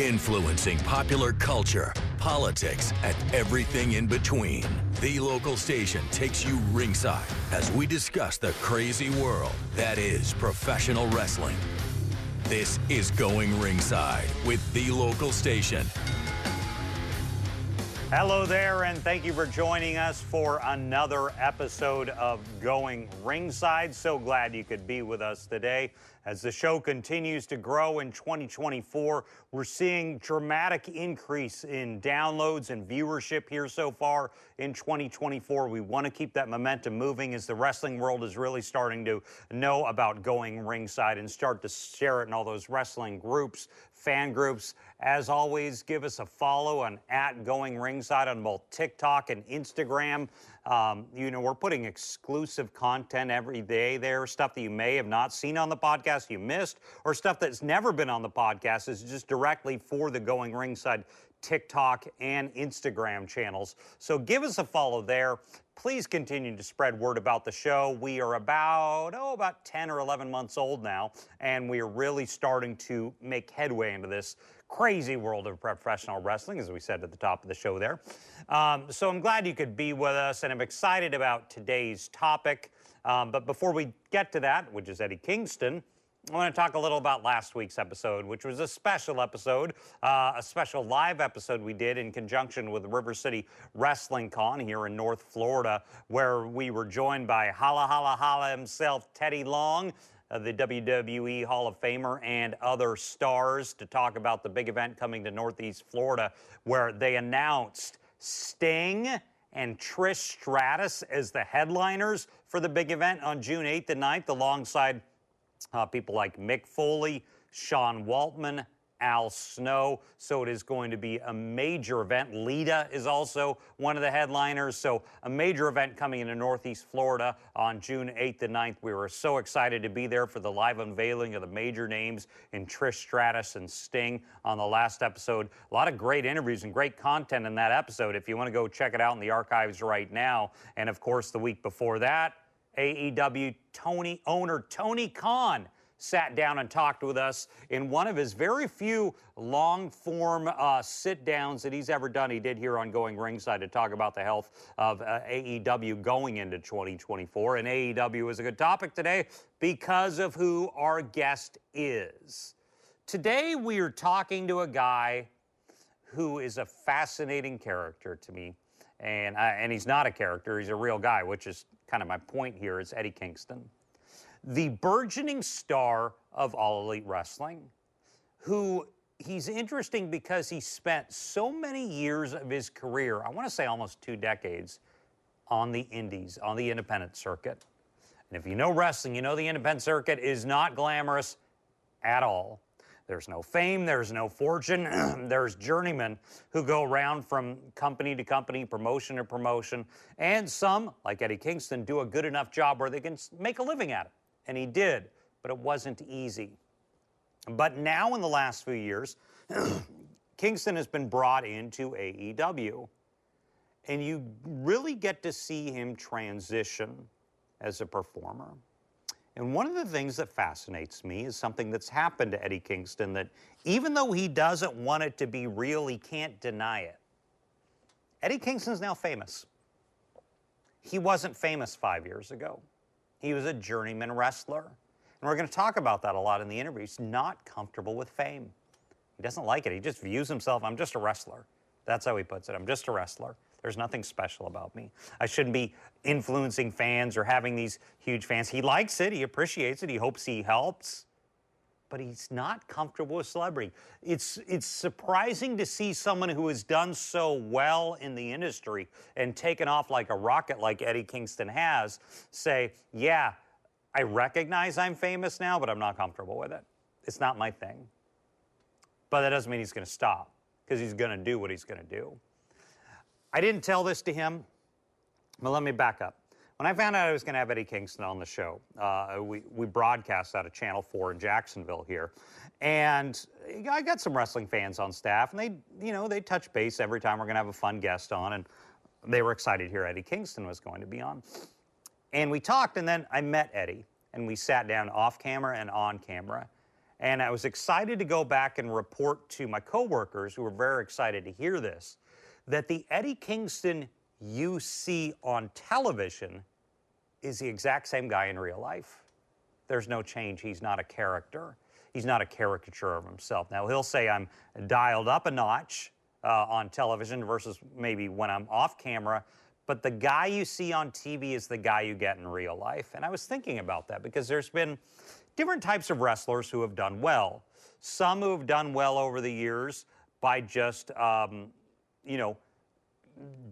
influencing popular culture, politics, and everything in between. The local station takes you ringside as we discuss the crazy world that is professional wrestling. This is Going Ringside with the local station. Hello there, and thank you for joining us for another episode of Going Ringside. So glad you could be with us today. As the show continues to grow in 2024, we're seeing dramatic increase in downloads and viewership here so far in 2024. We want to keep that momentum moving as the wrestling world is really starting to know about going ringside and start to share it in all those wrestling groups, fan groups. As always, give us a follow on at Going Ringside on both TikTok and Instagram. Um, you know, we're putting exclusive content every day there, stuff that you may have not seen on the podcast, you missed, or stuff that's never been on the podcast is just directly for the Going Ringside TikTok and Instagram channels. So give us a follow there. Please continue to spread word about the show. We are about, oh, about 10 or 11 months old now, and we are really starting to make headway into this crazy world of professional wrestling, as we said at the top of the show there. Um, so I'm glad you could be with us, and I'm excited about today's topic. Um, but before we get to that, which is Eddie Kingston, I want to talk a little about last week's episode, which was a special episode, uh, a special live episode we did in conjunction with River City Wrestling Con here in North Florida, where we were joined by Holla Holla Holla himself, Teddy Long, the WWE Hall of Famer, and other stars to talk about the big event coming to Northeast Florida, where they announced Sting and Trish Stratus as the headliners for the big event on June 8th and 9th, alongside uh, people like Mick Foley, Sean Waltman, Al Snow. So it is going to be a major event. Lita is also one of the headliners. So a major event coming into Northeast Florida on June 8th and 9th. We were so excited to be there for the live unveiling of the major names in Trish Stratus and Sting on the last episode. A lot of great interviews and great content in that episode. If you want to go check it out in the archives right now. And of course, the week before that, AEW Tony owner Tony Khan sat down and talked with us in one of his very few long form uh, sit downs that he's ever done. He did here on Going Ringside to talk about the health of uh, AEW going into 2024. And AEW is a good topic today because of who our guest is. Today, we are talking to a guy who is a fascinating character to me. And, uh, and he's not a character, he's a real guy, which is kind of my point here is Eddie Kingston the burgeoning star of All Elite Wrestling, who he's interesting because he spent so many years of his career, I want to say almost two decades, on the indies, on the independent circuit. And if you know wrestling, you know the independent circuit is not glamorous at all. There's no fame, there's no fortune, there's journeymen who go around from company to company, promotion to promotion, and some, like Eddie Kingston, do a good enough job where they can make a living at it and he did, but it wasn't easy. But now, in the last few years, Kingston has been brought into AEW, and you really get to see him transition as a performer. And one of the things that fascinates me is something that's happened to Eddie Kingston that even though he doesn't want it to be real, he can't deny it. Eddie Kingston's now famous. He wasn't famous five years ago. He was a journeyman wrestler. And we're going to talk about that a lot in the interview. He's not comfortable with fame. He doesn't like it. He just views himself, I'm just a wrestler. That's how he puts it. I'm just a wrestler. There's nothing special about me. I shouldn't be influencing fans or having these huge fans. He likes it, he appreciates it, he hopes he helps but he's not comfortable with celebrity. It's it's surprising to see someone who has done so well in the industry and taken off like a rocket like Eddie Kingston has say, "Yeah, I recognize I'm famous now, but I'm not comfortable with it. It's not my thing." But that doesn't mean he's going to stop because he's going to do what he's going to do. I didn't tell this to him, but let me back up. When I found out I was going to have Eddie Kingston on the show, uh, we, we broadcast out of Channel 4 in Jacksonville here. And I got some wrestling fans on staff, and they, you know, they touch base every time we're going to have a fun guest on. And they were excited here Eddie Kingston was going to be on. And we talked, and then I met Eddie, and we sat down off camera and on camera. And I was excited to go back and report to my coworkers who were very excited to hear this that the Eddie Kingston you see on television is the exact same guy in real life. There's no change. He's not a character. He's not a caricature of himself. Now, he'll say I'm dialed up a notch uh, on television versus maybe when I'm off camera, but the guy you see on TV is the guy you get in real life. And I was thinking about that because there's been different types of wrestlers who have done well. Some who have done well over the years by just, um, you know,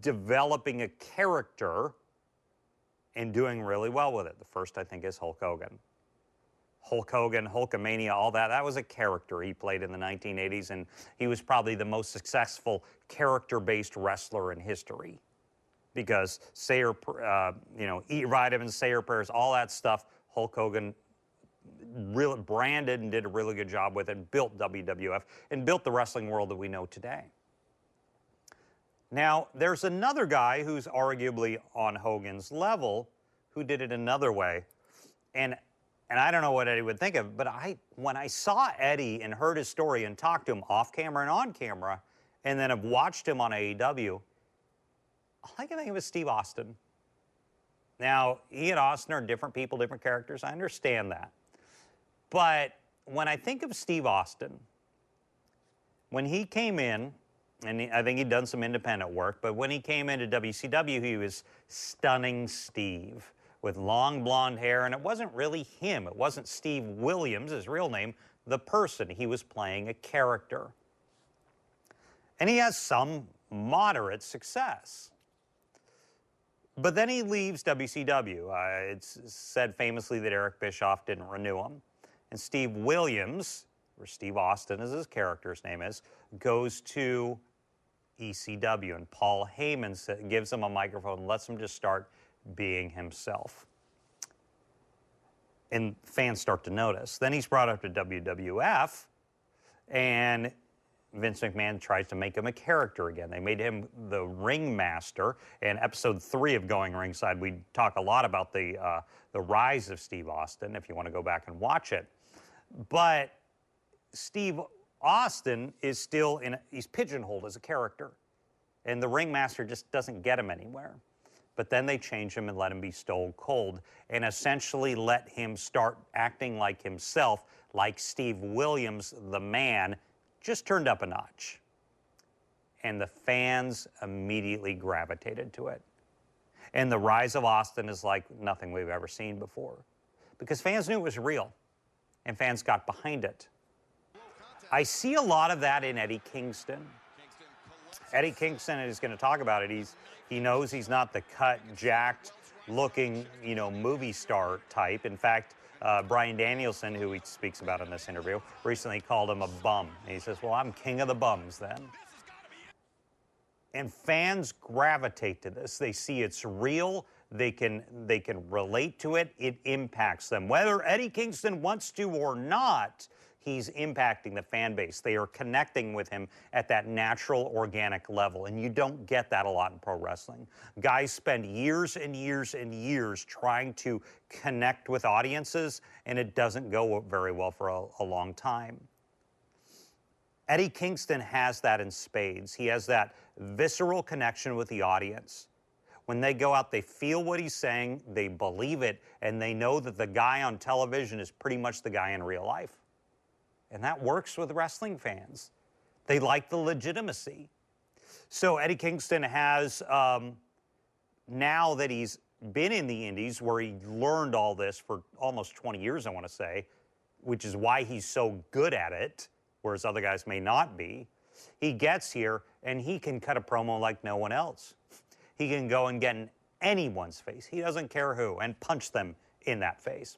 developing a character and doing really well with it. The first, I think, is Hulk Hogan. Hulk Hogan, Hulkamania, all that, that was a character he played in the 1980s, and he was probably the most successful character based wrestler in history. Because Sayer, uh, you know, eat vitamins, Sayer prayers, all that stuff, Hulk Hogan really branded and did a really good job with it, built WWF, and built the wrestling world that we know today. Now, there's another guy who's arguably on Hogan's level who did it another way. And and I don't know what Eddie would think of, but I when I saw Eddie and heard his story and talked to him off camera and on camera, and then have watched him on AEW, all I can think of is Steve Austin. Now, he and Austin are different people, different characters. I understand that. But when I think of Steve Austin, when he came in and I think he'd done some independent work. But when he came into WCW, he was stunning Steve with long blonde hair, and it wasn't really him. It wasn't Steve Williams, his real name, the person. He was playing a character. And he has some moderate success. But then he leaves WCW. Uh, it's said famously that Eric Bischoff didn't renew him. And Steve Williams, or Steve Austin as his character's name is, goes to ECW. And Paul Heyman gives him a microphone and lets him just start being himself. And fans start to notice. Then he's brought up to WWF, and Vince McMahon tries to make him a character again. They made him the ringmaster. In episode three of Going Ringside, we talk a lot about the uh, the rise of Steve Austin. If you want to go back and watch it, but Steve Austin is still in, a, he's pigeonholed as a character. And the ringmaster just doesn't get him anywhere. But then they change him and let him be stone cold and essentially let him start acting like himself, like Steve Williams, the man, just turned up a notch. And the fans immediately gravitated to it. And the rise of Austin is like nothing we've ever seen before because fans knew it was real and fans got behind it. I see a lot of that in Eddie Kingston. Eddie Kingston is going to talk about it. He's he knows he's not the cut, jacked looking, you know, movie star type. In fact, uh, Bryan Danielson, who he speaks about in this interview, recently called him a bum. And he says, Well, I'm king of the bums then. And fans gravitate to this. They see it's real. They can they can relate to it. It impacts them. Whether Eddie Kingston wants to or not, he's impacting the fan base. They are connecting with him at that natural, organic level. And you don't get that a lot in pro wrestling. Guys spend years and years and years trying to connect with audiences, and it doesn't go very well for a, a long time. Eddie Kingston has that in spades. He has that visceral connection with the audience. When they go out, they feel what he's saying, they believe it, and they know that the guy on television is pretty much the guy in real life. And that works with wrestling fans. They like the legitimacy. So Eddie Kingston has, um, now that he's been in the Indies, where he learned all this for almost 20 years, I want to say, which is why he's so good at it, whereas other guys may not be. He gets here and he can cut a promo like no one else. He can go and get in anyone's face. He doesn't care who and punch them in that face.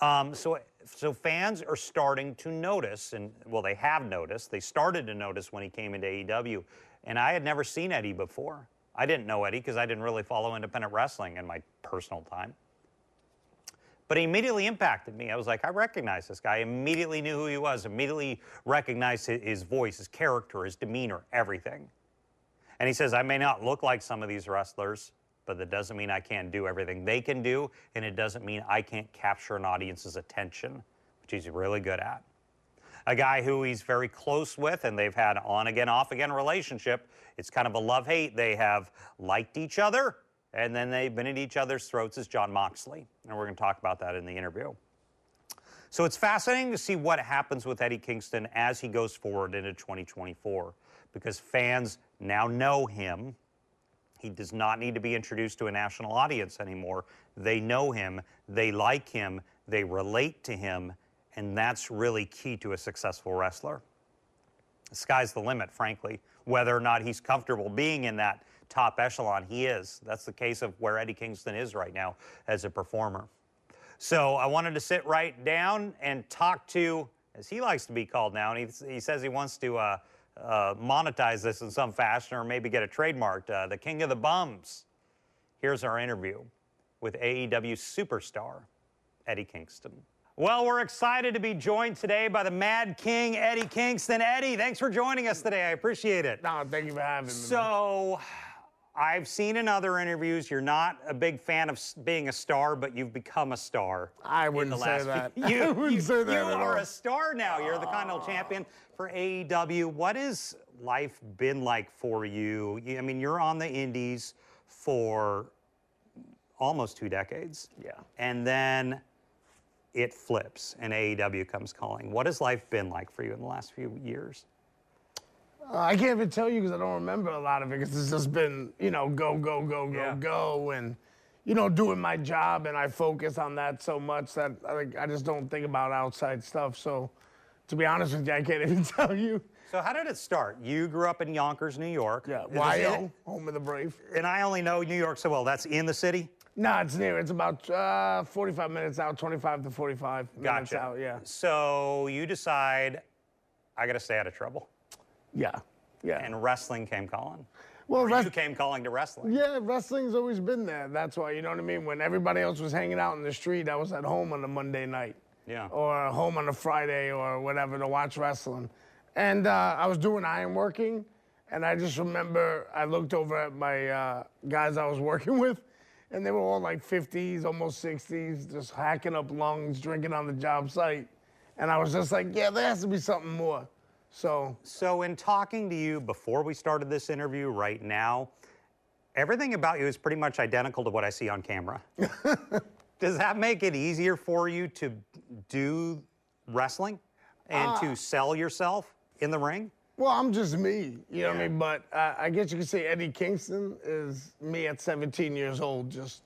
Um, so, so fans are starting to notice, and well, they have noticed. They started to notice when he came into AEW, and I had never seen Eddie before. I didn't know Eddie because I didn't really follow independent wrestling in my personal time. But he immediately impacted me. I was like, I recognize this guy. I immediately knew who he was. Immediately recognized his voice, his character, his demeanor, everything. And he says, I may not look like some of these wrestlers, but that doesn't mean I can't do everything they can do, and it doesn't mean I can't capture an audience's attention, which he's really good at. A guy who he's very close with, and they've had on again, off again relationship. It's kind of a love hate. They have liked each other, and then they've been at each other's throats is Jon Moxley. And we're going to talk about that in the interview. So it's fascinating to see what happens with Eddie Kingston as he goes forward into 2024 because fans now know him. He does not need to be introduced to a national audience anymore. They know him, they like him, they relate to him, and that's really key to a successful wrestler. The sky's the limit, frankly. Whether or not he's comfortable being in that top echelon, he is. That's the case of where Eddie Kingston is right now as a performer. So I wanted to sit right down and talk to, as he likes to be called now, and he, he says he wants to uh, uh, monetize this in some fashion or maybe get a trademark, uh, the King of the Bums. Here's our interview with AEW superstar Eddie Kingston. Well, we're excited to be joined today by the Mad King, Eddie Kingston. Eddie, thanks for joining us today. I appreciate it. No, thank you for having me. So, I've seen in other interviews you're not a big fan of being a star, but you've become a star. I wouldn't say that. You, I wouldn't you, say that you are all. a star now. You're the Continental Champion for AEW. What has life been like for you? You- I mean, you're on the Indies for almost two decades. Yeah. And then it flips and AEW comes calling. What has life been like for you in the last few years? Uh, I can't even tell you because I don't remember a lot of it because it's just been, you know, go, go, go, go, Yeah. go, and, you know, doing my job, and I focus on that so much that I, like, I just don't think about outside stuff. So, to be honest with you, I can't even tell you. So how did it start? You grew up in Yonkers, New York. Yeah, YO, home of the brave. And I only know New York so well. That's in the city? No, it's near. It's about uh, 45 minutes out, 25 to 45 minutes Gotcha. out. Yeah, So you decide, I got to stay out of trouble. Yeah, yeah. And wrestling came calling. well, Or you came calling to wrestling. Yeah, wrestling's always been there. That's why, you know what I mean? When everybody else was hanging out in the street, I was at home on a Monday night. Yeah. Or home on a Friday or whatever to watch wrestling. And uh, I was doing ironworking, and I just remember I looked over at my uh, guys I was working with, and they were all like 50s, almost 60s, just hacking up lungs, drinking on the job site. And I was just like, yeah, there has to be something more. So, So in talking to you before we started this interview right now, everything about you is pretty much identical to what I see on camera. Does that make it easier for you to do wrestling and Uh, to sell yourself in the ring? Well, I'm just me, you know what I mean? But uh, I guess you could say Eddie Kingston is me at 17 years old, just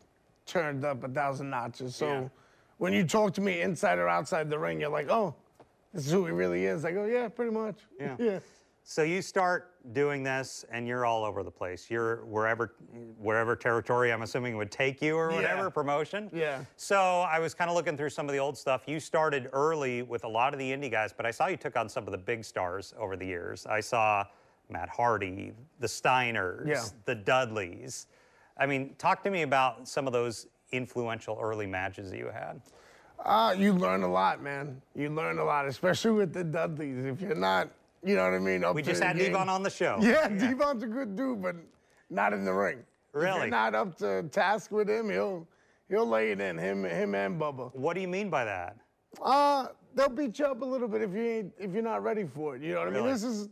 turned up a thousand notches. So Yeah. when you talk to me inside or outside the ring, you're like, oh, this is who he really is. I go, yeah, pretty much. Yeah. yeah. So you start doing this, and you're all over the place. You're wherever, wherever territory I'm assuming would take you, or whatever Yeah. promotion. Yeah. So I was kind of looking through some of the old stuff. You started early with a lot of the indie guys, but I saw you took on some of the big stars over the years. I saw Matt Hardy, the Steiners, Yeah. the Dudleys. I mean, talk to me about some of those influential early matches that you had. Uh, you learn a lot, man. You learn a lot, especially with the Dudleys. If you're not, you know what I mean? Up We just had. D-Von on the show. Yeah, D-Von's a good dude, but not in the ring. If Really? you're not up to task with him, he'll he'll lay it in. Him, him and Bubba. What do you mean by that? Uh, they'll beat you up a little bit if you ain't if you're not ready for it. You know what I mean? This is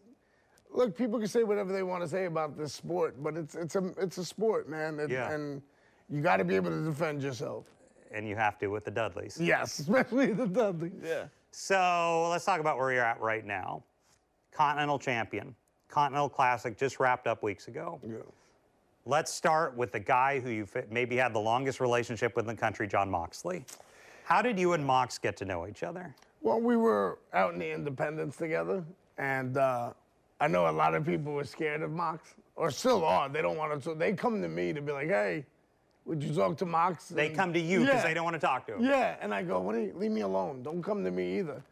look, people can say whatever they want to say about this sport, but it's it's a it's a sport, man. It- Yeah. And you got to be able to defend yourself. And you have to with the Dudleys. Yes, especially the Dudleys. Yeah. So let's talk about where you're at right now. Continental champion. Continental Classic just wrapped up weeks ago. Yeah. Let's start with the guy who you maybe had the longest relationship with in the country, Jon Moxley. How did you and Mox get to know each other? Well, we were out in the Independence together, and uh, I know a lot of people were scared of Mox, or still are. They don't want to. So They come to me to be like, "Hey, would you talk to Mox?" They And- come to you because Yeah. they don't want to talk to him. Yeah, and I go, what do you, leave me alone. Don't come to me either.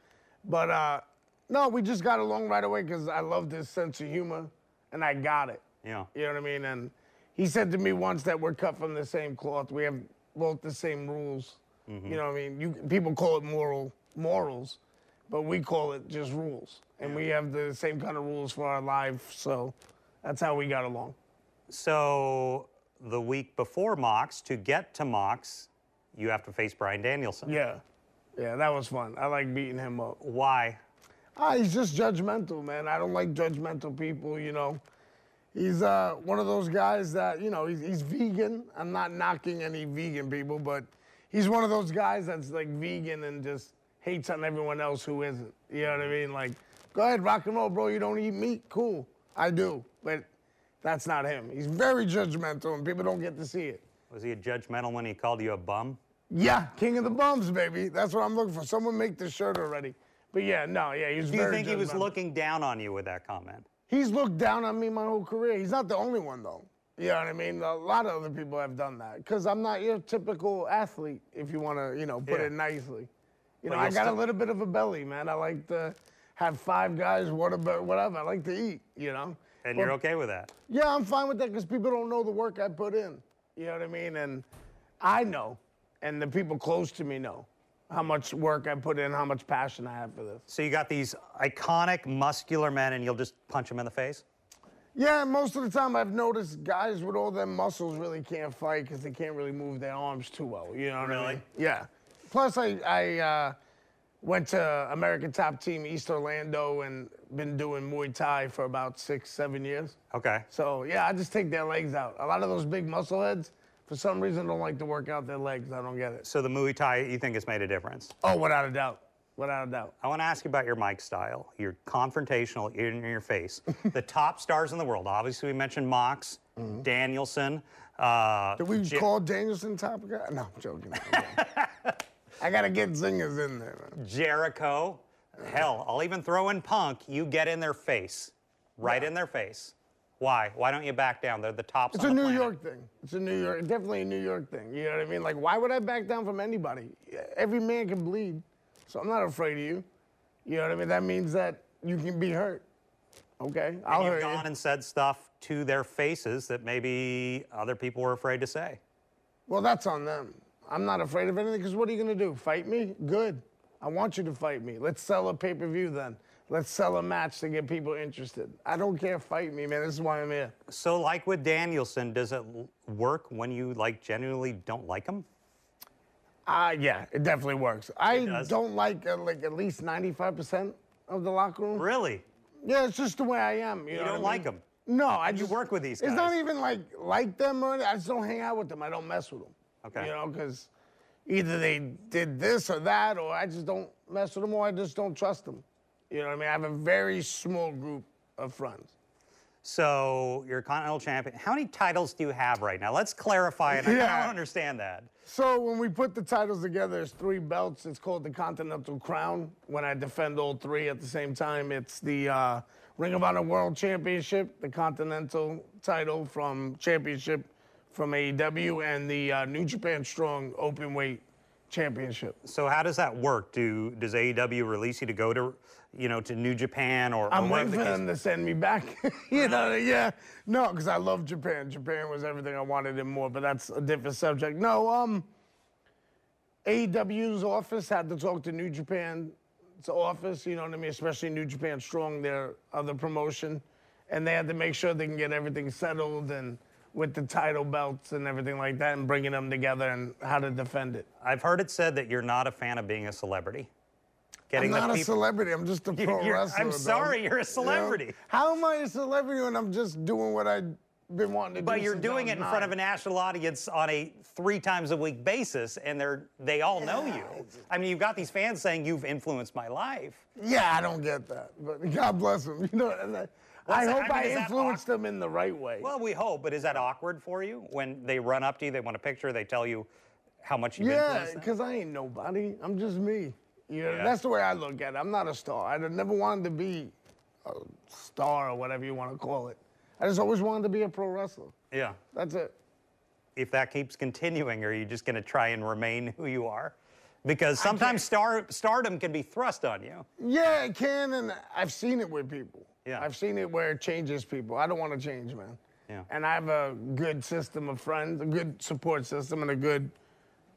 But uh, no, we just got along right away because I loved his sense of humor, and I got it. Yeah. You know what I mean? And he said to me once that we're cut from the same cloth. We have both the same rules. Mm-hmm. You know what I mean? You people call it moral morals, but we call it just rules. And we have the same kind of rules for our life. So that's how we got along. So the week before Mox, to get to Mox, you have to face Bryan Danielson. Yeah. Yeah, that was fun. I like beating him up. Why? Ah, he's just judgmental, man. I don't like judgmental people, you know. He's uh, one of those guys that, you know, he's, he's vegan. I'm not knocking any vegan people, but he's one of those guys that's like vegan and just hates on everyone else who isn't. You know what I mean? Like, go ahead, rock and roll, bro. You don't eat meat? Cool. I do. But that's not him. He's very judgmental and people don't get to see it. Was he a judgmental when he called you a bum? Yeah, king of the bums, baby. That's what I'm looking for. Someone make the shirt already. But yeah, no, yeah, he's very. Do you think he was looking down on you with that comment? He's looked down on me my whole career. He's not the only one, though. You know what I mean? A lot of other people have done that. Because I'm not your typical athlete, if you want to, you know, put Yeah. it nicely. You But know, I got a little bit of a belly, man. I like to have five guys, whatever, whatever. I like to eat, you know? And But- you're okay with that? Yeah, I'm fine with that because people don't know the work I put in. You know what I mean? And I know, and the people close to me know how much work I put in, how much passion I have for this. So you got these iconic muscular men and you'll just punch them in the face? Yeah, most of the time I've noticed guys with all them muscles really can't fight because they can't really move their arms too well. You know what I mean? Yeah. Plus, I, I uh, went to American Top Team East Orlando and been doing Muay Thai for about six, seven years. Okay. So yeah, I just take their legs out. A lot of those big muscle heads, for some reason, don't like to work out their legs. I don't get it. So the Muay Thai, you think has made a difference? Oh, without a doubt. Without a doubt. I want to ask you about your mic style. You're confrontational, in your face. the top stars in the world, obviously, we mentioned Mox, Danielson. Uh, Did we call Danielson top guy? No, I'm joking. I gotta get zingers in there, man. Jericho. Hell, I'll even throw in Punk. You get in their face, right in their face. Why? Why don't you back down? They're the tops. It's a New planet. York thing. It's a New York, definitely a New York thing. You know what I mean? Like, why would I back down from anybody? Every man can bleed, so I'm not afraid of you. You know what I mean? That means that you can be hurt. Okay, I'll You've hurt gone you. and said stuff to their faces that maybe other people were afraid to say. Well, that's on them. I'm not afraid of anything because what are you gonna do? Fight me? Good. I want you to fight me. Let's sell a pay-per-view then. Let's sell a match to get people interested. I don't care. Fight me, man. This is why I'm here. So, like with Danielson, does it work when you like genuinely don't like him? Ah, yeah, it definitely works. I don't like uh, like at least 95% of the locker room. Really? Yeah, it's just the way I am. You, know don't like them? No, I You just work with these guys. It's not even like like them or anything. I just don't hang out with them. I don't mess with them. Okay. You know, because either they did this or that, or I just don't mess with them, or I just don't trust them. You know what I mean? I have a very small group of friends. So, you're a Continental Champion. How many titles do you have right now? Let's clarify it. I Yeah. don't understand that. So when we put the titles together, it's three belts. It's called the Continental Crown. When I defend all three at the same time, it's the uh, Ring of Honor World Championship, the Continental title from Championship from AEW, and the uh, New Japan Strong Open Weight Championship. So, how does that work? Do does AEW release you to go to, you know, to New Japan or? or I'm wherever waiting the for them to send me back. you know, yeah. No, because I love Japan. Japan was everything I wanted and more, but that's a different subject. No, um, AEW's office had to talk to New Japan's office, you know what I mean? Especially New Japan Strong, their other promotion. And they had to make sure they can get everything settled and with the title belts and everything like that and bringing them together and how to defend it. I've heard it said that you're not a fan of being a celebrity. Getting I'm not the a celebrity. I'm just a pro You're- wrestler. I'm sorry, you're a You know? celebrity. How am I a celebrity when I'm just doing what I've been wanting to do? But you're doing it in front of a national audience on a three times a week basis, and they're they all know you. I mean, you've got these fans saying you've influenced my life. Yeah, I don't get that, but God bless them. You know, I, that- hope I mean, I, influenced them in the right way. Well, we hope, but is that awkward for you when they run up to you, they want a picture, they tell you how much you've yeah, because I ain't nobody. I'm just me. You know, Yeah. that's the way I look at it. I'm not a star. I never wanted to be a star or whatever you want to call it. I just always wanted to be a pro wrestler. Yeah. That's it. If that keeps continuing, are you just going to try and remain who you are? Because sometimes star, stardom can be thrust on you. Yeah, it can, and I've seen it with people. Yeah. I've seen it where it changes people. I don't want to change, man. Yeah. And I have a good system of friends, a good support system, and a good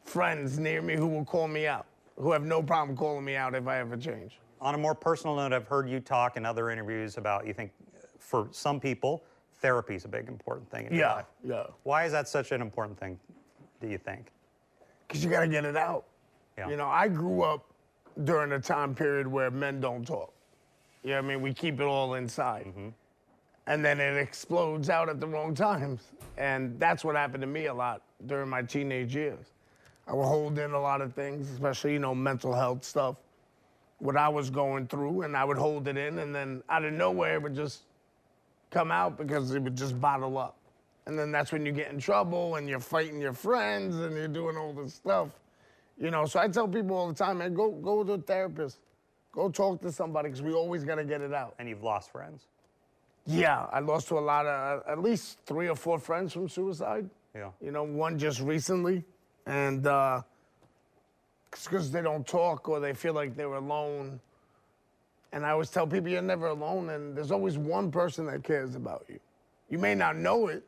friends near me who will call me out, who have no problem calling me out if I ever change. On a more personal note, I've heard you talk in other interviews about you think for some people, therapy is a big important thing in your Yeah, life. yeah. Why is that such an important thing, do you think? Because you got to get it out. Yeah. You know, I grew up during a time period where men don't talk. You know what I mean? We keep it all inside. Mm-hmm. And then it explodes out at the wrong times. And that's what happened to me a lot during my teenage years. I would hold in a lot of things, especially, you know, mental health stuff, what I was going through, and I would hold it in, and then out of nowhere, it would just come out because it would just bottle up. And then that's when you get in trouble and you're fighting your friends and you're doing all this stuff. You know, so I tell people all the time, man, go go to a therapist. Go talk to somebody because we always gotta get it out. And you've lost friends. Yeah, I lost to a lot of, uh, at least three or four friends from suicide. Yeah. You know, one just recently. And uh, because they don't talk or they feel like they're alone. And I always tell people you're never alone, and there's always one person that cares about you. You may not know it,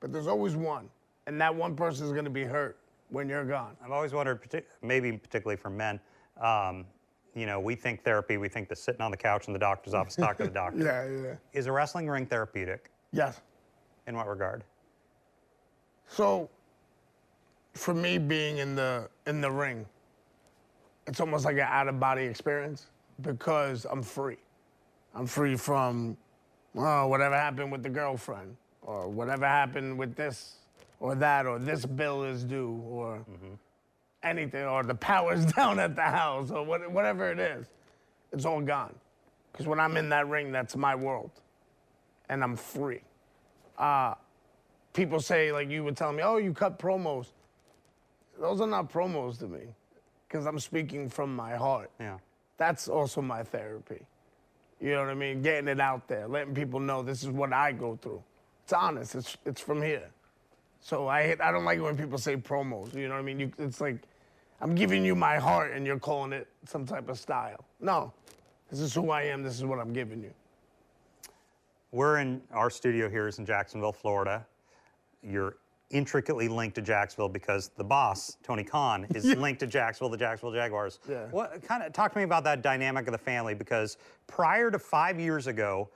but there's always one. And that one person is gonna be hurt when you're gone. I've always wondered, maybe particularly for men, um, you know, we think therapy, we think the sitting on the couch in the doctor's office, talk to the doctor. Yeah, yeah. Is a wrestling ring therapeutic? Yes. In what regard? So, for me, being in the in the ring, it's almost like an out of body experience because I'm free. I'm free from oh, whatever happened with the girlfriend, or whatever happened with this or that, or this bill is due, or mm-hmm. Anything, or the power's down at the house, or what, whatever it is. It's all gone. Because when I'm in that ring, that's my world, and I'm free uh, people say, like you would tell me, oh, you cut promos. Those are not promos to me because I'm speaking from my heart. Yeah. That's also my therapy. You know what I mean? Getting it out there, letting people know this is what I go through. It's honest, it's, it's from here. So I, hate, I don't like it when people say promos. You know what I mean? You, it's like I'm giving you my heart and you're calling it some type of style. No, this is who I am, this is what I'm giving you. We're in our studio here is in Jacksonville, Florida. You're intricately linked to Jacksonville because the boss, Tony Khan, is linked to Jacksonville, the Jacksonville Jaguars. Yeah. What kind of talk to me about that dynamic of the family because prior to five years ago,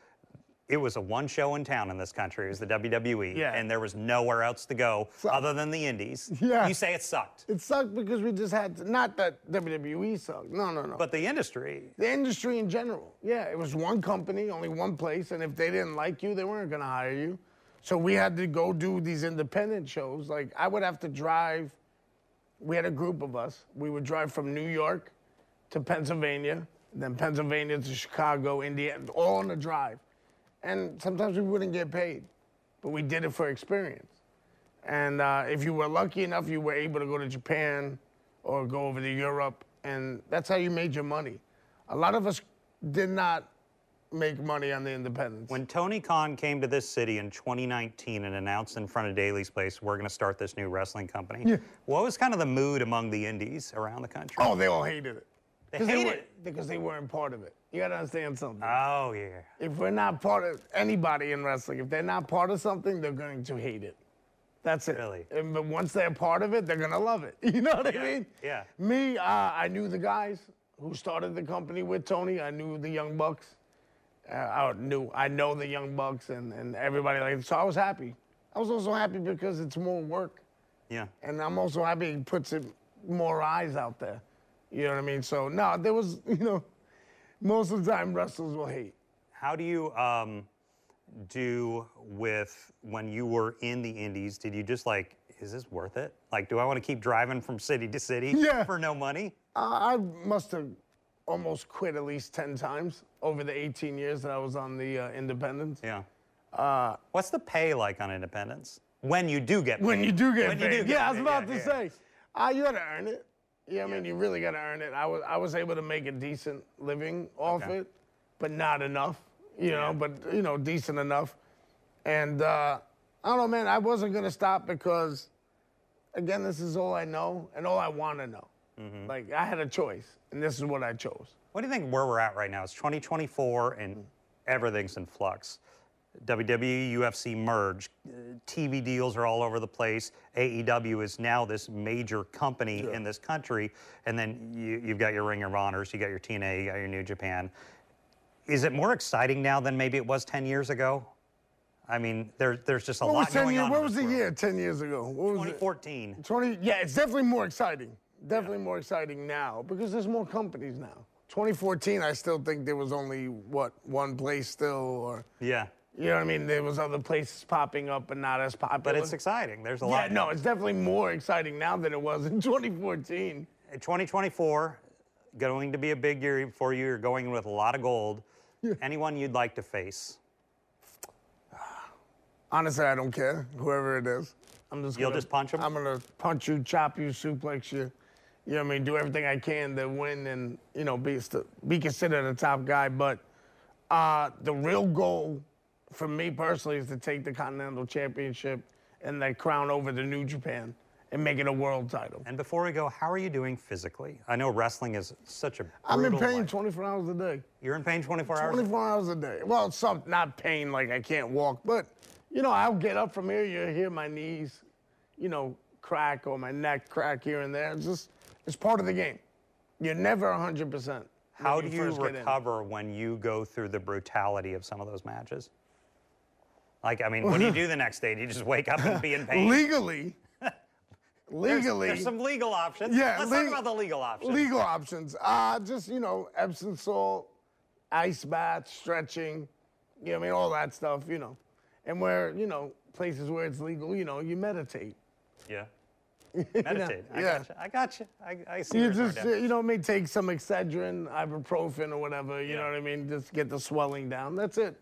it was a one show in town in this country. It was the WWE, Yeah. and there was nowhere else to go other than the Indies. Yeah. You say it sucked, It sucked because we just had to, not that WWE sucked. No, no, no. but the industry. the industry in general. Yeah, it was one company, only one place, and if they didn't like you, they weren't gonna hire you. So we had to go do these independent shows. Like I would have to drive. We had a group of us. We would drive from New York to Pennsylvania, then Pennsylvania to Chicago, Indiana, all on the drive. And sometimes we wouldn't get paid, but we did it for experience. And uh, if you were lucky enough, you were able to go to Japan or go over to Europe, and that's how you made your money. A lot of us did not make money on the independents. When Tony Khan came to this city in 2019 and announced in front of Daly's Place, we're going to start this new wrestling company. Yeah. What was kind of the mood among the indies around the country? oh, they all hated it. They hated were, it? because they weren't part of it. You gotta understand something. Oh, yeah. if we're not part of anybody in wrestling, if they're not part of something, they're going to hate it. That's it. Really? And, but once they're part of it, they're gonna love it. You know what Yeah, I mean? yeah. Me, uh, I knew the guys who started the company with Tony. I knew the Young Bucks. Uh, I knew, I know the Young Bucks and, and everybody like. So I was happy. I was also happy because it's more work, Yeah. and I'm also happy it puts it more eyes out there. You know what I mean? So no, there was, you know, most of the time wrestlers will hate. How do you um, do with when you were in the indies? Did you just like, is this worth it? Like, do I want to keep driving from city to city Yeah. for no money? I I must have almost quit at least 10 times over the 18 years that I was on the uh, Independence. Yeah. Uh, What's the pay like on independence? When you do get paid. When you do get When paid. you do get yeah, I was about yeah, to yeah. say, uh, you gotta earn it. Yeah, I mean, you really gotta earn it. I was, I was able to make a decent living off Okay. it, but not enough, you know, but, you know, decent enough. And uh, I don't know, man, I wasn't gonna stop because, again, this is all I know and all I wanna know. Mm-hmm. Like, I had a choice, and this is what I chose. What do you think where we're at right now? It's 2024 and everything's in flux. WWE, UFC merge. Uh, TV deals are all over the place. AEW is now this major company in this country. And then you, you've got your Ring of Honors, you got your TNA, you got your New Japan. Is it more exciting now than maybe it was 10 years ago? I mean, there, there's just a What lot was 10 going years? on. What was the world. year 10 years ago? What was it? 2014. 20, yeah, it's definitely more exciting definitely more exciting now because there's more companies now. 2014, I still think there was only what one place still, or Yeah. You know what I mean. There was other places popping up, but not as popular. But it's exciting. There's a yeah, lot. no, it's definitely more exciting now than it was in 2014. 2024 going to be a big year for you. You're going with a lot of gold. Anyone you'd like to face? Honestly, I don't care whoever it is. I'm just You'll gonna, just punch 'em? I'm gonna punch you, chop you, suplex you. You know what I mean? Do everything I can to win and you know be be considered a top guy. But uh, the real goal for me personally is to take the Continental Championship and that crown over the New Japan and make it a world title. And before we go, how are you doing physically? I know wrestling is such a I'm in pain life. 24 hours a day. You're in pain 24 hours. 24 hours a day. Well, some not pain like I can't walk, but you know, I'll get up from here, you hear my knees, you know, crack or my neck crack here and there. It's just it's part of the game. You're never 100%. when How do you recover when you go through the brutality of some of those matches? Like, I mean, what do you do the next day? Do you just wake up and be in pain? Legally, legally, There's, some legal options. Yeah, Let's talk about the legal options. legal options. Uh, just, you know, Epsom salt, ice bath, stretching, you know what I mean? All that stuff, you know. And where, you know, places where it's legal, you know, you meditate. Yeah. Meditate. I yeah. got you. I got you. I, I see You just, you know, may take some Excedrin, ibuprofen, or whatever. You Yeah. know what I mean? Just get the swelling down. That's it.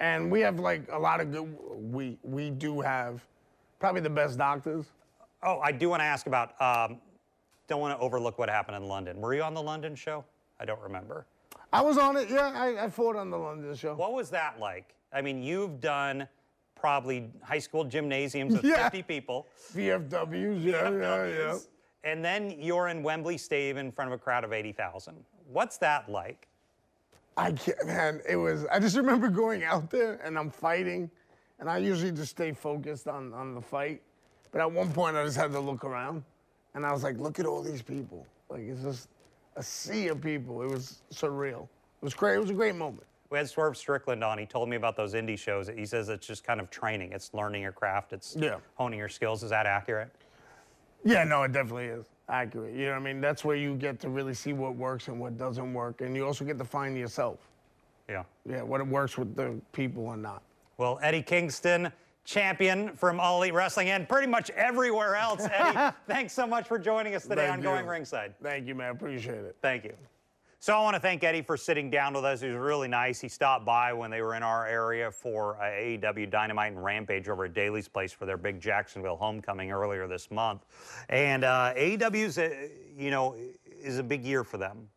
And we have like a lot of good. We we do have probably the best doctors. Oh, I do want to ask about. Um, don't want to overlook what happened in London. Were you on the London show? I don't remember. I was on it. Yeah, I, I fought on the London show. What was that like? I mean, you've done probably high school gymnasiums with Yeah. 50 people. VFWs. Yeah, yeah, yeah. And then you're in Wembley Stadium in front of a crowd of 80,000. What's that like? I can't, man. It was. I just remember going out there and I'm fighting, and I usually just stay focused on on the fight. But at one point, I just had to look around, and I was like, "Look at all these people! Like it's just a sea of people. It was surreal. It was great. It was a great moment." We had Swerve Strickland on. He told me about those indie shows. He says it's just kind of training. It's learning your craft. It's Yeah. honing your skills. Is that accurate? Yeah, no, it definitely is accurate. You know what I mean? That's where you get to really see what works and what doesn't work, and you also get to find yourself. Yeah. Yeah, what it works with the people and not. Well, Eddie Kingston, champion from All Elite Wrestling and pretty much everywhere else. Eddie, thanks so much for joining us today Thank on you. Going Ringside. Thank you, man. Appreciate it. Thank you. So I want to thank Eddie for sitting down with us. He was really nice. He stopped by when they were in our area for uh, AEW Dynamite and Rampage over at Daly's Place for their big Jacksonville homecoming earlier this month. And uh, AEW's, uh, you know, is a big year for them.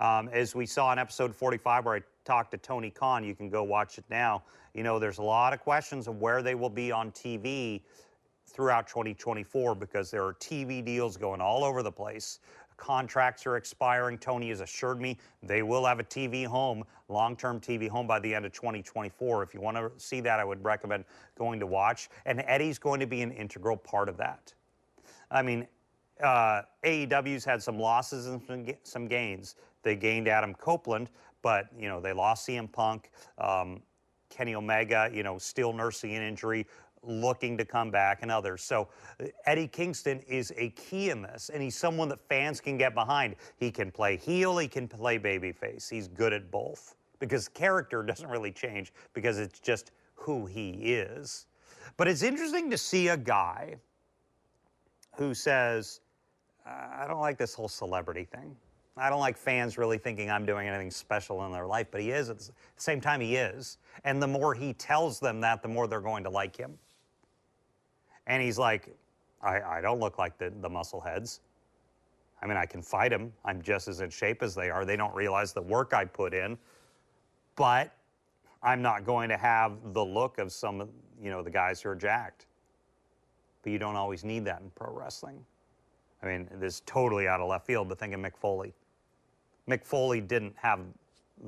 Um, as we saw in episode 45, where I talked to Tony Khan, you can go watch it now. You know, there's a lot of questions of where they will be on TV throughout 2024 because there are TV deals going all over the place. Contracts are expiring. Tony has assured me they will have a TV home, long term TV home by the end of 2024. If you want to see that, I would recommend going to watch. And Eddie's going to be an integral part of that. I mean, uh, AEW's had some losses and some, gains. They gained Adam Copeland, but you know they lost CM Punk, um, Kenny Omega. You know, still nursing an injury, looking to come back, and others. So Eddie Kingston is a key in this, and he's someone that fans can get behind. He can play heel, he can play babyface. He's good at both because character doesn't really change because it's just who he is. But it's interesting to see a guy who says, I don't like this whole celebrity thing. I don't like fans really thinking I'm doing anything special in their life, but he is. At the same time, he is. And the more he tells them that, the more they're going to like him. And he's like, I, I don't look like the, the muscle heads. I mean, I can fight them. I'm just as in shape as they are. They don't realize the work I put in. But I'm not going to have the look of some, you know, the guys who are jacked. But you don't always need that in pro wrestling. I mean, this is totally out of left field, but think of Mick Foley. Mick Foley didn't have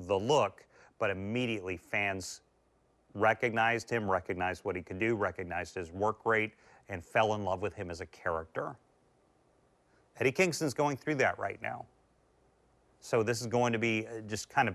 the look, but immediately fans recognized him, recognized what he could do, recognized his work rate, and fell in love with him as a character. Eddie Kingston's going through that right now. So this is going to be uh, just kind of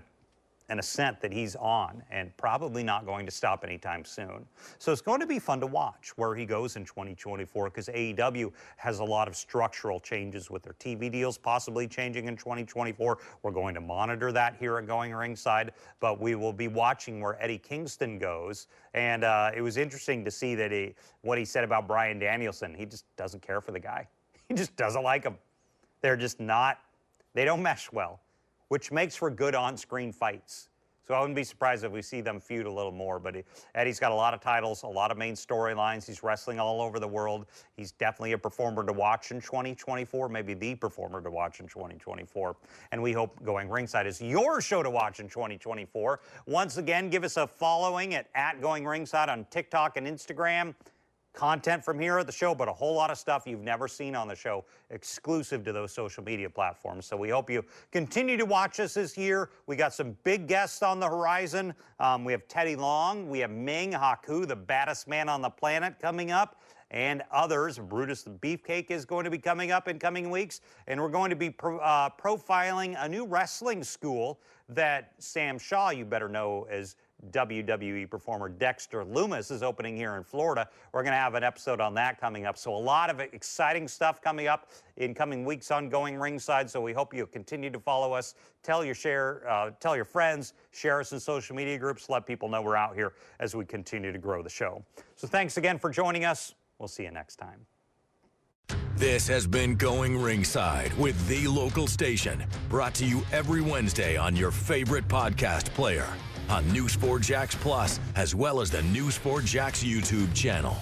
an ascent that he's on and probably not going to stop anytime soon. So it's going to be fun to watch where he goes in 2024 because AEW has a lot of structural changes with their TV deals possibly changing in 2024. We're going to monitor that here at Going Ringside, but we will be watching where Eddie Kingston goes. And uh, it was interesting to see that he, what he said about Bryan Danielson. He just doesn't care for the guy. He just doesn't like him. They're just not, they don't mesh well which makes for good on-screen fights. So I wouldn't be surprised if we see them feud a little more. But Eddie's got a lot of titles, a lot of main storylines. He's wrestling all over the world. He's definitely a performer to watch in 2024, maybe the performer to watch in 2024. And we hope Going Ringside is your show to watch in 2024. Once again, give us a following at, at Going Ringside on TikTok and Instagram content from here at the show, but a whole lot of stuff you've never seen on the show exclusive to those social media platforms. So we hope you continue to watch us this year. We got some big guests on the horizon. Um, we have Teddy Long, we have Ming Haku, the baddest man on the planet, coming up. And others, Brutus the Beefcake is going to be coming up in coming weeks. And we're going to be pro, uh, profiling a new wrestling school that Sam Shaw, you better know as WWE performer Dexter Lumis is opening here in Florida. We're going to have an episode on that coming up. So a lot of exciting stuff coming up in coming weeks on Going Ringside. So we hope you continue to follow us. Tell your share, uh, tell your friends, share us in social media groups. Let people know we're out here as we continue to grow the show. So thanks again for joining us. We'll see you next time. This has been Going Ringside with the local station, brought to you every Wednesday on your favorite podcast player on News4JAX Plus, as well as the News4JAX YouTube channel.